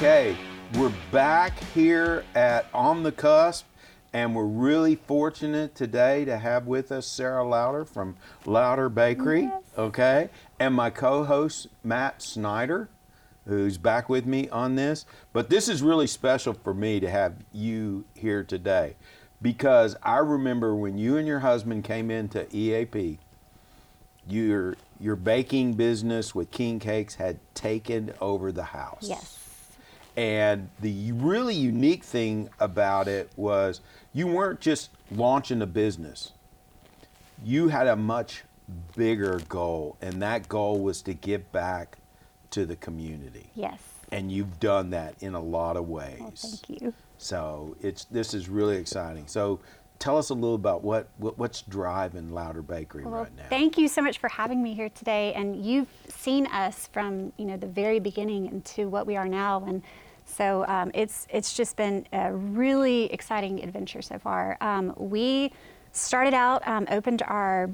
Okay, we're back here at On the Cusp, and we're really fortunate today to have with us Sarah Lowder from Lowder Bakery. Yes. Okay, and my co host Matt Snyder, who's back with me on this. But this is really special for me to have you here today because I remember when you and your husband came into EAP your your baking business with King Cakes had taken over the house. Yes. And the really unique thing about it was you weren't just launching a business. You had a much bigger goal, and that goal was to give back to the community. Yes. And you've done that in a lot of ways. Well, thank you. So it's this is really exciting. So tell us a little about what, what what's driving Lowder Bakery Well, right now. thank you so much for having me here today. And you've seen us from you know the very beginning into what we are now, and so um, it's it's just been a really exciting adventure so far. Um, we started out, um, opened our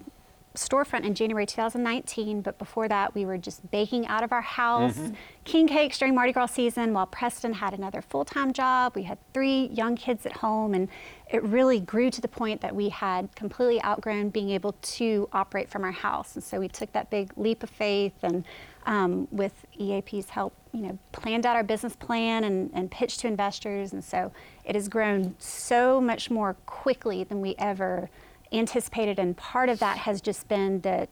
storefront in January 2019, but before that, we were just baking out of our house, king cakes during Mardi Gras season, while Preston had another full time job. We had three young kids at home, and it really grew to the point that we had completely outgrown being able to operate from our house. And so we took that big leap of faith and um, with EAP's help, you know, planned out our business plan and, and pitched to investors. And so it has grown so much more quickly than we ever anticipated, and part of that has just been the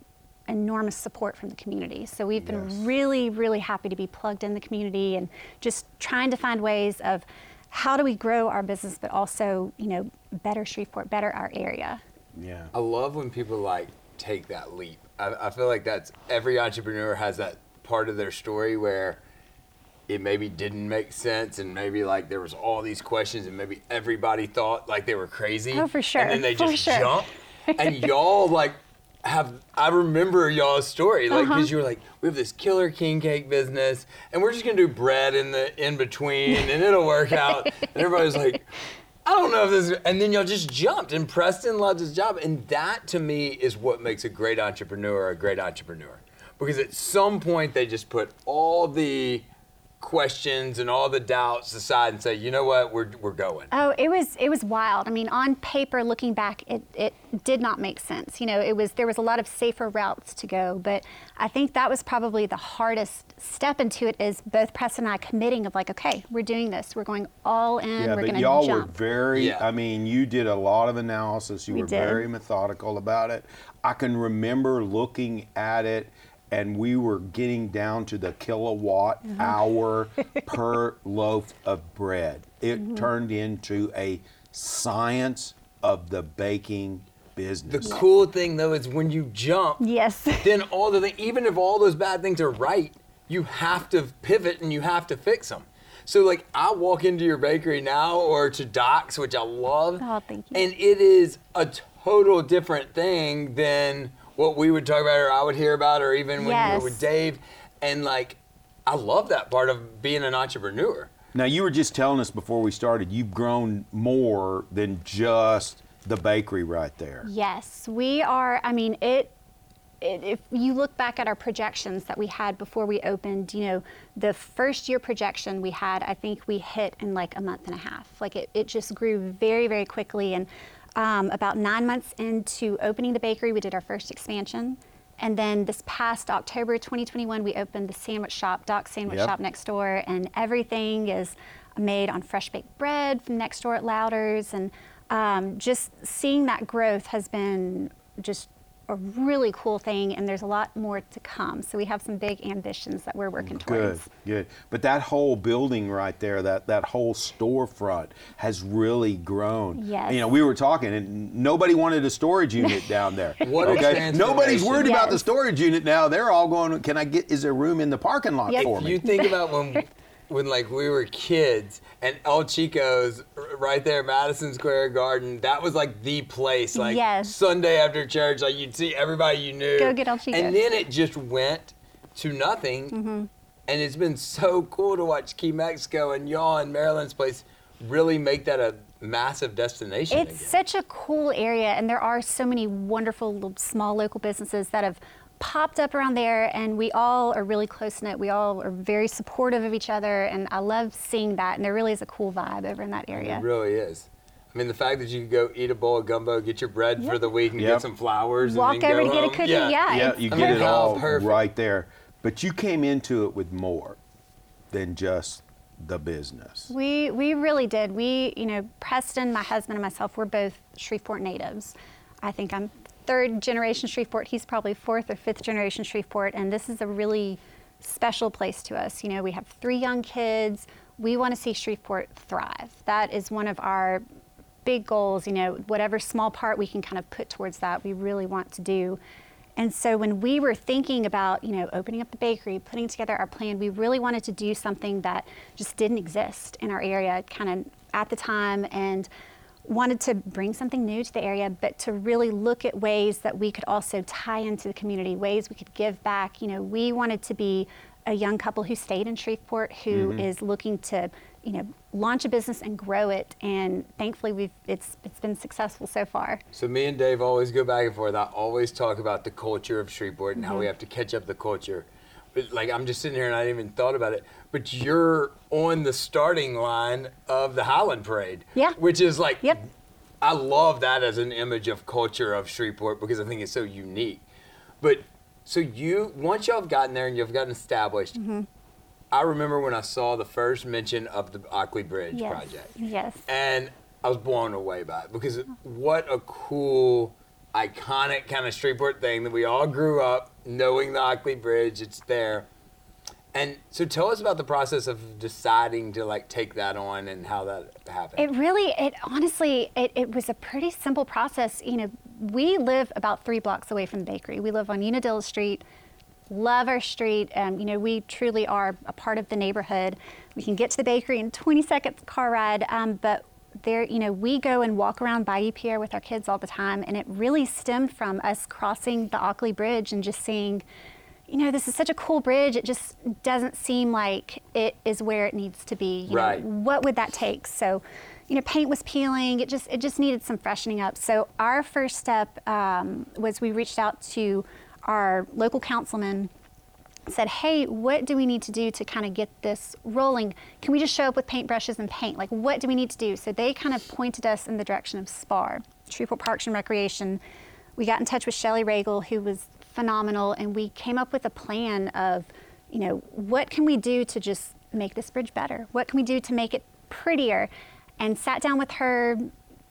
enormous support from the community. So we've been Yes. really, really happy to be plugged in the community and just trying to find ways of how do we grow our business, but also, you know, better Shreveport, better our area. yeah. I love when people like take that leap. I, I feel like that's every entrepreneur has that part of their story where it maybe didn't make sense and maybe like there was all these questions and maybe everybody thought like they were crazy. Oh, for sure, And then they just sure. jump. And y'all like have I remember y'all's story like Uh-huh. because you were like we have this killer king cake business and we're just gonna do bread in the in between and it'll work out. and everybody's like. I don't know if this is, and then y'all just jumped and Preston loves his job. And that to me is what makes a great entrepreneur a great entrepreneur. Because at some point they just put all the questions and all the doubts aside and say, you know what, we're, we're going. Oh, it was it was wild. I mean, on paper, looking back, it, it did not make sense. You know, it was there was a lot of safer routes to go, but I think that was probably the hardest step into it. Is both Press and I committing of like, okay, we're doing this. We're going all in. Yeah, we're but going to y'all jump. were very, Yeah. I mean, you did a lot of analysis. You We were did. very methodical about it. I can remember looking at it and we were getting down to the kilowatt Mm-hmm. hour per loaf of bread. It Mm-hmm. turned into a science of the baking business. The cool thing though is when you jump, yes. then all the thing, even if all those bad things are right, you have to pivot and you have to fix them. So like I walk into your bakery now or to Doc's, which I love. Oh, thank you. And it is a total different thing than what we would talk about or I would hear about or even when you Yes. were with Dave. And like I love that part of being an entrepreneur. Now, you were just telling us before we started, you've grown more than just the bakery right there. Yes, we are. I mean, it, it. If you look back at our projections that we had before we opened, you know, the first year projection we had, I think we hit in like a month and a half. Like it, it just grew very, very quickly. And um, about nine months into opening the bakery, we did our first expansion. And then this past October 2021, we opened the sandwich shop, Doc Sandwich Yep. Shop next door, and everything is made on fresh baked bread from next door at Lowders. And um, just seeing that growth has been just a really cool thing, and there's a lot more to come. So we have some big ambitions that we're working towards. good. good. But that whole building right there, that that whole storefront has really grown. Yes. You know, we were talking, and nobody wanted a storage unit down there. What a okay? Nobody's transformation. worried about the storage unit now. They're all going. Can I get? Is there room in the parking lot Yep. for If me? you think about when when like we were kids and El Chico's r- right there, Madison Square Garden, that was like the place. Like Yes. Sunday after church, like you'd see everybody you knew. Go get El Chico's. And then it just went to nothing. Mm-hmm. And it's been so cool to watch Key Mexico and y'all and Marilynn's place really make that a massive destination It's again. such a cool area, and there are so many wonderful little, small local businesses that have popped up around there, and we all are really close knit. We all are very supportive of each other, and I love seeing that. And there really is a cool vibe over in that area. It really is. I mean, the fact that you could go eat a bowl of gumbo, get your bread for the week, and Yep. get some flowers, Walk and then over go to get a cookie, Yeah. yeah. Yeah, you get mean, it how all perfect. right there. But you came into it with more than just the business. We we really did. We, you know, Preston, my husband and myself, we're both Shreveport natives. I think I'm third generation Shreveport. He's probably fourth or fifth generation Shreveport, and this is a really special place to us. You know, we have three young kids. We want to see Shreveport thrive. That is one of our big goals. You know, whatever small part we can kind of put towards that, we really want to do. And so when we were thinking about, you know, opening up the bakery, putting together our plan, we really wanted to do something that just didn't exist in our area kind of at the time and wanted to bring something new to the area, but to really look at ways that we could also tie into the community, ways we could give back. You know, we wanted to be a young couple who stayed in Shreveport who is looking to, you know, launch a business and grow it. And thankfully we've it's it's been successful so far. So me and Dave always go back and forth. I always talk about the culture of Shreveport and how Mm-hmm. we have to catch up the culture. Like I'm just sitting here and I didn't even thought about it. But you're on the starting line of the Highland Parade. Yeah. Which is like Yep. I love that as an image of culture of Shreveport because I think it's so unique. But so you once y'all have gotten there and you've gotten established, Mm-hmm. I remember when I saw the first mention of the Ockley Bridge Yes. project. Yes. And I was blown away by it because what a cool, iconic kind of Shreveport thing that we all grew up knowing the Ockley Bridge. It's there. And so tell us about the process of deciding to like take that on and how that happened. It really, it honestly, it, it was a pretty simple process. You know, we live about three blocks away from the bakery. We live on Unadilla Street. Love our street. Um, you know, we truly are a part of the neighborhood. We can get to the bakery in 20 seconds car ride. Um, but there, you know, we go and walk around Bayou Pierre with our kids all the time, and it really stemmed from us crossing the Ockley Bridge and just seeing you know, this is such a cool bridge. It just doesn't seem like it is where it needs to be. You Right. Know, what would that take? So, you know, paint was peeling. It just it just needed some freshening up. So our first step um, was we reached out to our local councilman. Said, hey, what do we need to do to kind of get this rolling? Can we just show up with paintbrushes and paint? Like, what do we need to do? So they kind of pointed us in the direction of SPAR, Shreveport Parks and Recreation. We got in touch with Shelley Regal, who was phenomenal, and we came up with a plan of, you know, what can we do to just make this bridge better? What can we do to make it prettier? And sat down with her,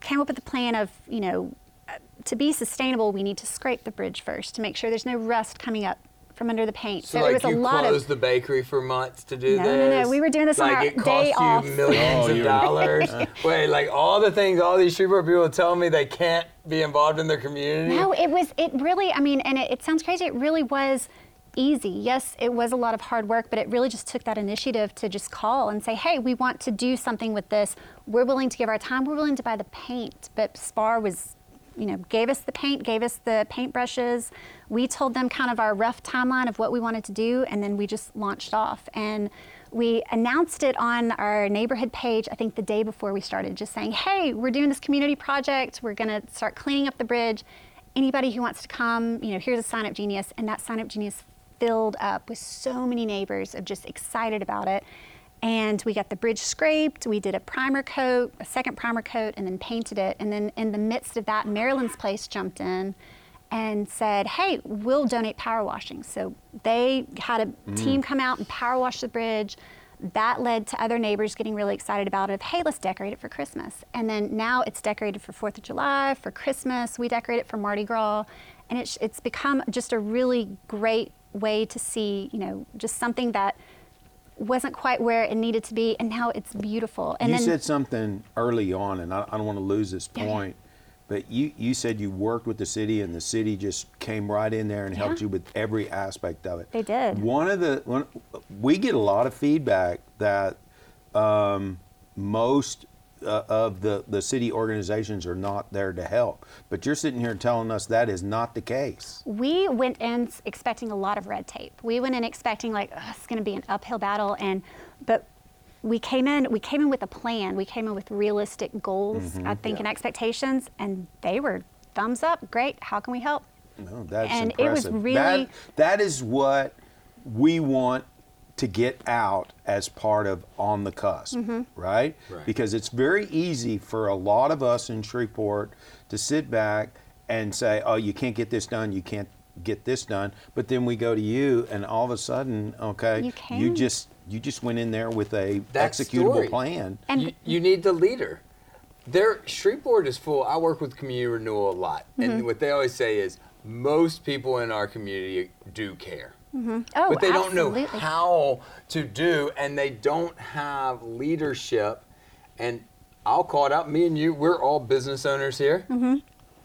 came up with a plan of, you know, uh, to be sustainable, we need to scrape the bridge first to make sure there's no rust coming up from under the paint. so, it like was a you lot closed of the bakery for months to do No, this. no, no, no. we were doing this on like our it cost day you off. millions Oh, of you- dollars. Wait, like all the things all these Shreveport people tell me they can't be involved in their community. No, it was, it really, I mean, and it, it sounds crazy, it really was easy. Yes, it was a lot of hard work, but it really just took that initiative to just call and say, hey, we want to do something with this. We're willing to give our time, we're willing to buy the paint. But SPAR was, you know, gave us the paint, gave us the paintbrushes. We told them kind of our rough timeline of what we wanted to do, and then we just launched off. And we announced it on our neighborhood page, I think the day before we started, just saying, hey, we're doing this community project. We're going to start cleaning up the bridge. Anybody who wants to come, you know, here's a sign up genius. And that sign up genius filled up with so many neighbors of just excited about it. And we got the bridge scraped, we did a primer coat, a second primer coat, and then painted it. And then in the midst of that, Marilynn's Place jumped in and said, hey, we'll donate power washing. So they had a mm. team come out and power wash the bridge. That led to other neighbors getting really excited about it. Of, hey, let's decorate it for Christmas. And then now it's decorated for Fourth of July, for Christmas. We decorate it for Mardi Gras, and it's it's become just a really great way to see, you know, just something that wasn't quite where it needed to be, and now it's beautiful. And you then said something early on, and I, I don't want to lose this Yeah, yeah. point, but you, you said you worked with the city, and the city just came right in there and helped you with every aspect of it. They did. One of the one, we get a lot of feedback that um, most uh, of the, the city organizations are not there to help, but you're sitting here telling us that is not the case. we went in expecting a lot of red tape. We went in expecting like it's going to be an uphill battle, and but we came in we came in with a plan. We came in with realistic goals, I think, Yeah. and expectations, and they were thumbs up. Great. How can we help? No, that's And it was really- that, that is what we want to get out as part of on the cusp, Mm-hmm. right? Right. Because it's very easy for a lot of us in Shreveport to sit back and say, "Oh, you can't get this done. You can't get this done." But then we go to you, and all of a sudden, okay, You can. just you just went in there with a That executable story. plan. And you, you need the leader. Their Shreveport is full. I work with community renewal a lot, Mm-hmm. and what they always say is most people in our community do care, oh, but they don't know how to do, and they don't have leadership. And I'll call it out. Me and you, we're all business owners here. Mm-hmm.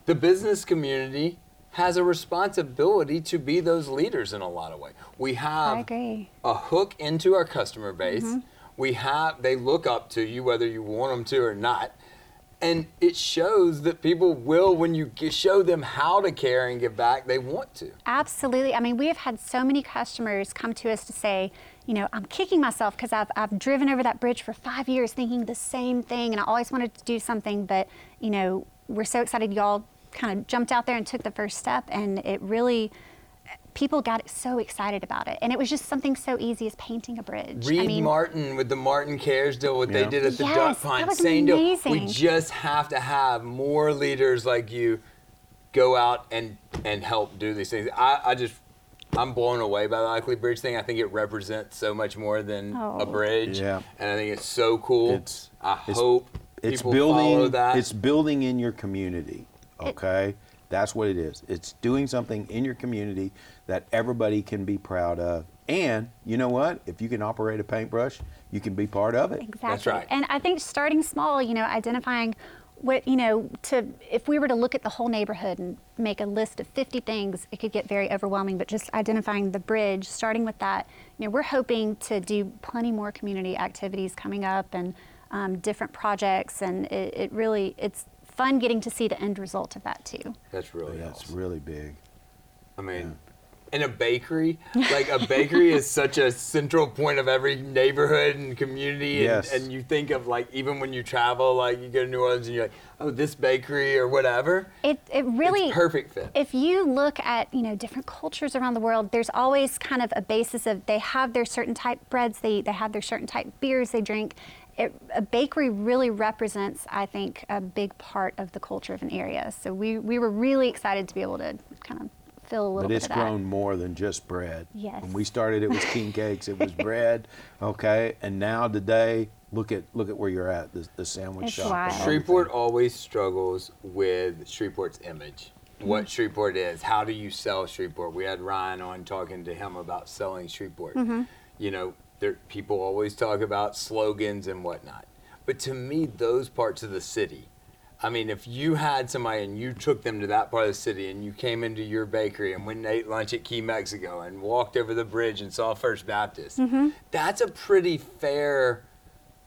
The business community has a responsibility to be those leaders in a lot of ways. We have a hook into our customer base. Mm-hmm. We have they look up to you whether you want them to or not. And it shows that people will when you show them how to care and give back, they want to. Absolutely. I mean, we have had so many customers come to us to say, you know, I'm kicking myself because I've, I've driven over that bridge for five years thinking the same thing and I always wanted to do something, but, you know, we're so excited y'all kind of jumped out there and took the first step and it really, people got so excited about it. And it was just something so easy as painting a bridge. Reed I mean, Martin with the Martin Cares deal, what they did at the Yes, Duck that Pond, was same deal. We just have to have more leaders like you go out and and help do these things. I, I just I'm blown away by the Ockley Bridge thing. I think it represents so much more than a Oh. bridge. Yeah. And I think it's so cool. It's- I it's- hope it's people building follow that. it's building in your community It- okay that's what it is. It's doing something in your community that everybody can be proud of. And you know what? If you can operate a paintbrush you can be part of it. Exactly. That's right. And I think starting small, you know, identifying what, you know, to if we were to look at the whole neighborhood and make a list of 50 things, it could get very overwhelming, but just identifying the bridge, starting with that, you know, we're hoping to do plenty more community activities coming up and um, different projects. And it, it really it's fun getting to see the end result of that too. That's really that's awesome. really big I mean, in a bakery, like a bakery is such a central point of every neighborhood and community. And, Yes. and you think of like, even when you travel, like you go to New Orleans and you're like, oh, this bakery or whatever. It it really it's perfect fit. if you look at you know different cultures around the world there's always kind of a basis of they have their certain type breads they they have their certain type beers they drink it, a bakery really represents i think a big part of the culture of an area so we, we were really excited to be able to kind of fill a little but bit it's of that grown more than just bread Yes. when we started it was king cakes it was bread okay and now today look at look at where you're at the, the sandwich It's shop wild. and Shreveport always struggles with Shreveport's image. What mm-hmm. Shreveport is. How do you sell Shreveport? We had Ryan on talking to him about selling Shreveport. Mm-hmm. You know, there, people always talk about slogans and whatnot. But to me, those parts of the city, I mean, if you had somebody and you took them to that part of the city and you came into your bakery and went and ate lunch at Key Mexico and walked over the bridge and saw First Baptist, mm-hmm. that's a pretty fair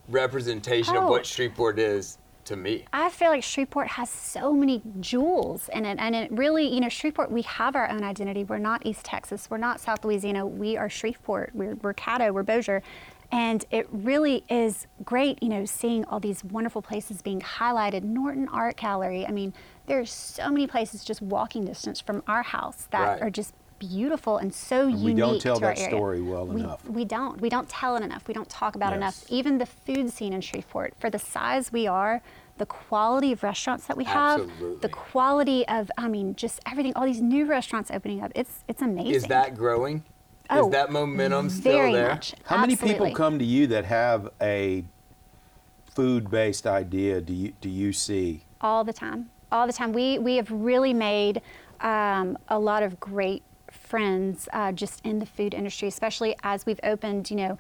representation of Oh. what Shreveport is to me. I feel like Shreveport has so many jewels in it, and it really, you know, Shreveport. We have our own identity. We're not East Texas. We're not South Louisiana. We are Shreveport. We're we're Caddo. We're Bossier, and it really is great, you know, seeing all these wonderful places being highlighted. Norton Art Gallery. I mean, there's so many places just walking distance from our house that Right. are just beautiful and so And we unique don't tell to our that area. story well we, enough. We don't. We don't tell it enough. We don't talk about it enough. Even the food scene in Shreveport, for the size we are, the quality of restaurants that we have, Absolutely. the quality of, I mean, just everything. All these new restaurants opening up. It's it's amazing. Is that growing? Oh, is that momentum still there? much? How many people come to you that have a food-based idea? Do you do you see? all the time all the time we we have really made um, a lot of great friends uh, just in the food industry especially as we've opened you know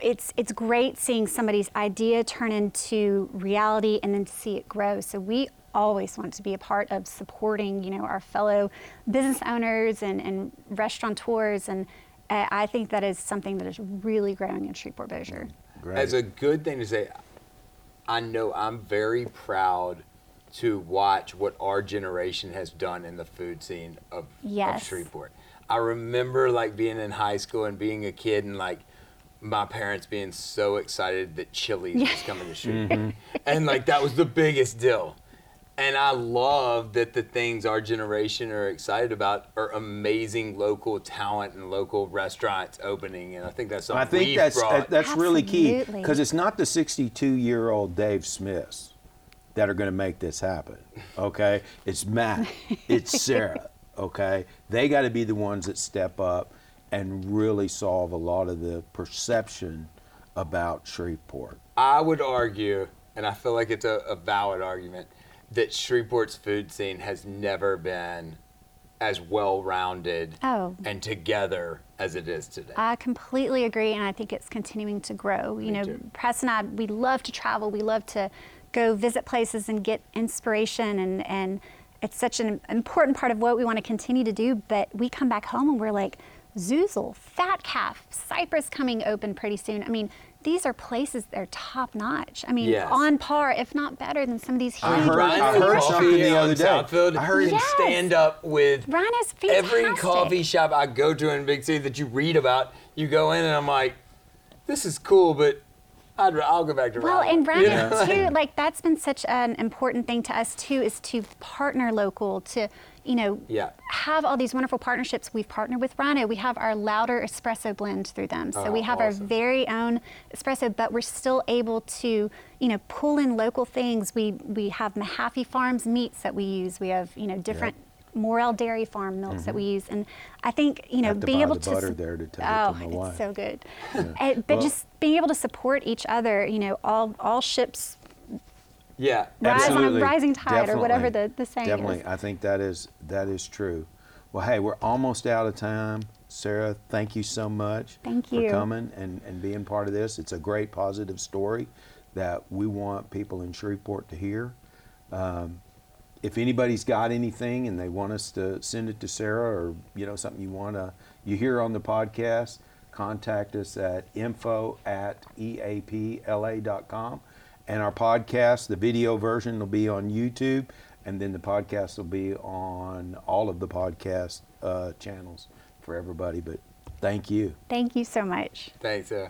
it's it's great seeing somebody's idea turn into reality and then to see it grow so we always want to be a part of supporting you know our fellow business owners and, and restaurateurs and uh, I think that is something that is really growing in Shreveport Bossier. Great. As a good thing to say, I know I'm very proud to watch what our generation has done in the food scene of, of Yes. Shreveport. I remember like being in high school and being a kid and like my parents being so excited that Chili's was coming to Shreveport. Mm-hmm. And like that was the biggest deal. And I love that the things our generation are excited about are amazing local talent and local restaurants opening. And I think that's something I think we've that's uh, brought. that- that's really key because it's not the 62 year old Dave Smiths that are going to make this happen. Okay, it's Matt, it's Sarah. Okay, they got to be the ones that step up and really solve a lot of the perception about Shreveport. I would argue, and I feel like it's a, a valid argument, that Shreveport's food scene has never been as well rounded Oh. and together as it is today. I completely agree, and I think it's continuing to grow. You Me know, too. Press and I, we love to travel. We love to go visit places and get inspiration, and and it's such an important part of what we want to continue to do. But we come back home and we're like, Zoozle, Fat Calf, Cypress coming open pretty soon. I mean. These are places that are top notch. I mean, Yes. on par, if not better, than some of these huge. I heard- I heard Coffee something the other day. Southfield. I heard- him Yes. stand up with Rhino's every coffee shop I go to in Big City that you read about. You go in and I'm like, this is cool, but I'd, I'll go back to Well, Rhino. and Rhino know? too, like that's been such an important thing to us too, is to partner local, to you know, Yeah. have all these wonderful partnerships. We've partnered with Rhino. We have our Lowder espresso blend through them, so Oh, we have awesome. our very own espresso. But we're still able to, you know, pull in local things. We we have Mahaffey Farms meats that we use. We have you know different. Morel Dairy Farm milks that we use, and I think you know being able to butter su- there to take oh, to it's so good. And- but Well- just being able to support each other, you know, all all ships yeah. Rise on a Absolutely. rising tide, or whatever Definitely. the, the saying Definitely, is. Definitely, I think that is that is true. Well, hey, we're almost out of time. Sarah, thank you so much Thank you for coming and, and being part of this. It's a great positive story that we want people in Shreveport to hear. Um, if anybody's got anything and they want us to send it to Sarah or you know something you want to you hear on the podcast, contact us at info at eapla.com. And our podcast, the video version, will be on YouTube, and then the podcast will be on all of the podcast uh, channels for everybody. But thank you. Thank you so much. Thanks, uh.